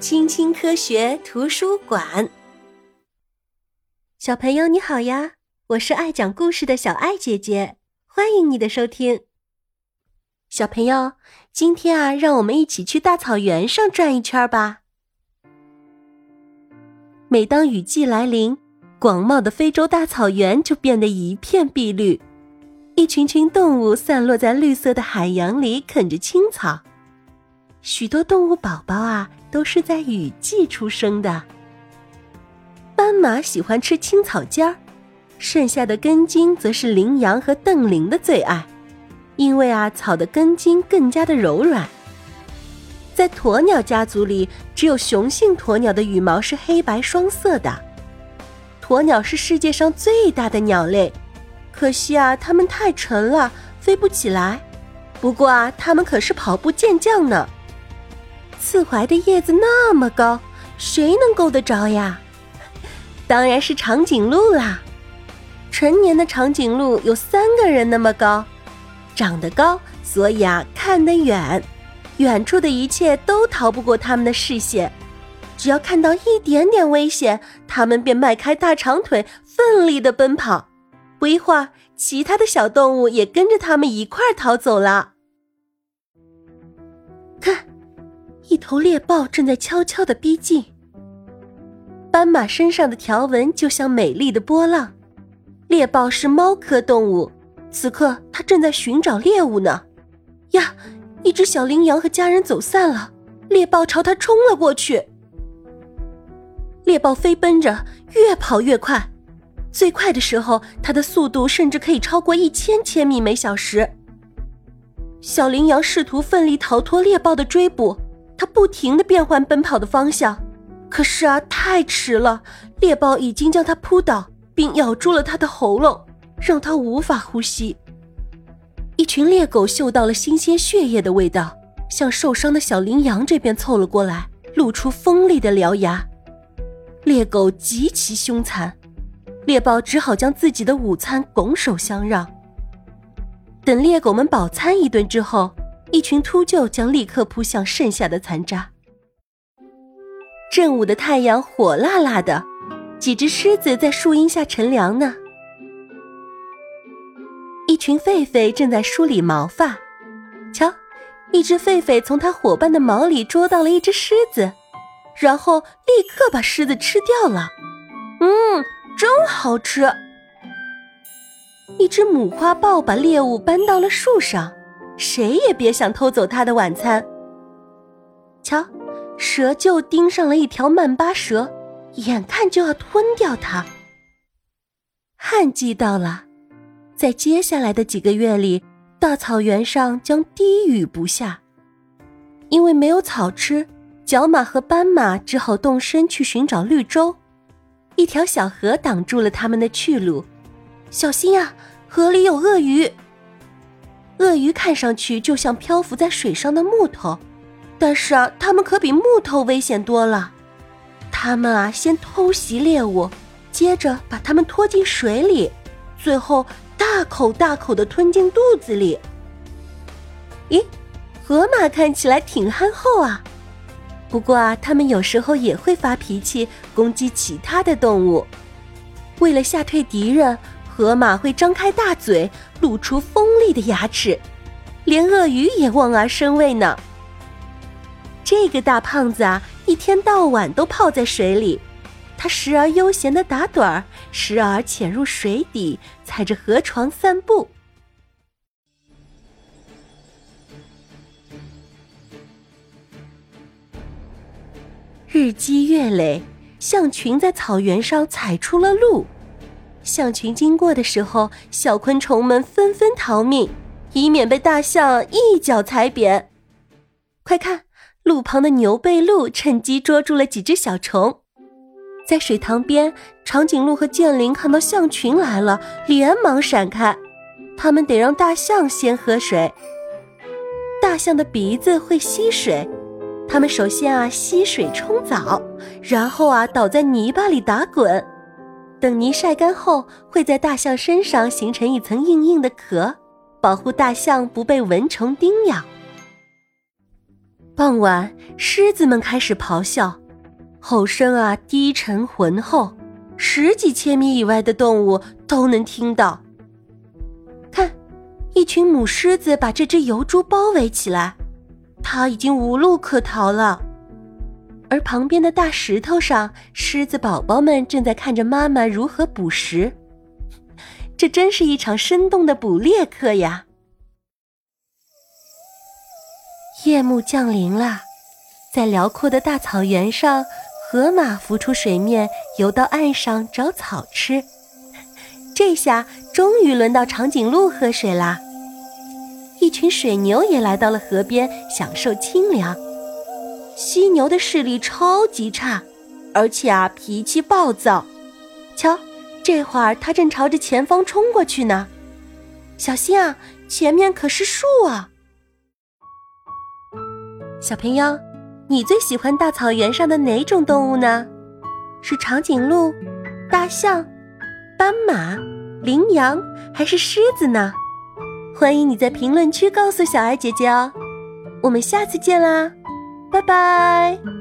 青青科学图书馆，小朋友你好呀！我是爱讲故事的小爱姐姐，欢迎你的收听。小朋友，今天啊，让我们一起去大草原上转一圈吧。每当雨季来临，广袤的非洲大草原就变得一片碧绿，一群群动物散落在绿色的海洋里，啃着青草。许多动物宝宝啊，都是在雨季出生的。斑马喜欢吃青草尖儿，剩下的根茎则是羚羊和瞪羚的最爱，因为啊，草的根茎更加的柔软。在鸵鸟家族里，只有雄性鸵鸟的羽毛是黑白双色的。鸵鸟是世界上最大的鸟类，可惜啊，它们太沉了，飞不起来。不过啊，它们可是跑步健将呢。刺槐的叶子那么高，谁能够得着呀？当然是长颈鹿啦！成年的长颈鹿有三个人那么高，长得高，所以啊看得远，远处的一切都逃不过他们的视线。只要看到一点点危险，他们便迈开大长腿，奋力的奔跑。不一会儿，其他的小动物也跟着他们一块儿逃走了。看。一头猎豹正在悄悄的逼近。斑马身上的条纹就像美丽的波浪。猎豹是猫科动物，此刻它正在寻找猎物呢。呀，一只小羚羊和家人走散了，猎豹朝它冲了过去。猎豹飞奔着，越跑越快，最快的时候，它的速度甚至可以超过一千千米每小时。小羚羊试图奋力逃脱猎豹的追捕。他不停的变换奔跑的方向，可是啊，太迟了！猎豹已经将他扑倒，并咬住了他的喉咙，让他无法呼吸。一群猎狗嗅到了新鲜血液的味道，向受伤的小羚羊这边凑了过来，露出锋利的獠牙。猎狗极其凶残，猎豹只好将自己的午餐拱手相让。等猎狗们饱餐一顿之后。一群秃鹫将立刻扑向剩下的残渣。正午的太阳火辣辣的，几只狮子在树荫下乘凉呢。一群狒狒正在梳理毛发，瞧，一只狒狒从它伙伴的毛里捉到了一只狮子，然后立刻把狮子吃掉了。嗯，真好吃。一只母花豹把猎物搬到了树上。谁也别想偷走他的晚餐。瞧，蛇就盯上了一条曼巴蛇，眼看就要吞掉它。旱季到了，在接下来的几个月里，大草原上将滴雨不下，因为没有草吃，角马和斑马只好动身去寻找绿洲。一条小河挡住了他们的去路，小心呀，河里有鳄鱼。鳄鱼看上去就像漂浮在水上的木头，但是啊，它们可比木头危险多了。它们啊，先偷袭猎物，接着把它们拖进水里，最后大口大口的吞进肚子里。咦，河马看起来挺憨厚啊，不过啊，它们有时候也会发脾气，攻击其他的动物。为了吓退敌人。河马会张开大嘴，露出锋利的牙齿，连鳄鱼也望而生畏呢。这个大胖子啊，一天到晚都泡在水里，他时而悠闲的打盹儿，时而潜入水底，踩着河床散步。日积月累，象群在草原上踩出了路。象群经过的时候，小昆虫们纷纷逃命，以免被大象一脚踩扁。快看，路旁的牛背鹿趁机捉住了几只小虫。在水塘边，长颈鹿和剑羚看到象群来了，连忙闪开。他们得让大象先喝水。大象的鼻子会吸水，它们首先啊吸水冲澡，然后啊倒在泥巴里打滚。等泥晒干后，会在大象身上形成一层硬硬的壳，保护大象不被蚊虫叮咬。傍晚，狮子们开始咆哮，吼声啊低沉浑厚，十几千米以外的动物都能听到。看，一群母狮子把这只疣猪包围起来，它已经无路可逃了。而旁边的大石头上，狮子宝宝们正在看着妈妈如何捕食。这真是一场生动的捕猎课呀！夜幕降临了，在辽阔的大草原上，河马浮出水面，游到岸上找草吃。这下终于轮到长颈鹿喝水啦。一群水牛也来到了河边，享受清凉。犀牛的视力超级差，而且啊脾气暴躁。瞧，这会儿它正朝着前方冲过去呢。小心啊，前面可是树啊！小朋友，你最喜欢大草原上的哪种动物呢？是长颈鹿、大象、斑马、羚羊，还是狮子呢？欢迎你在评论区告诉小爱姐姐哦。我们下次见啦，拜拜。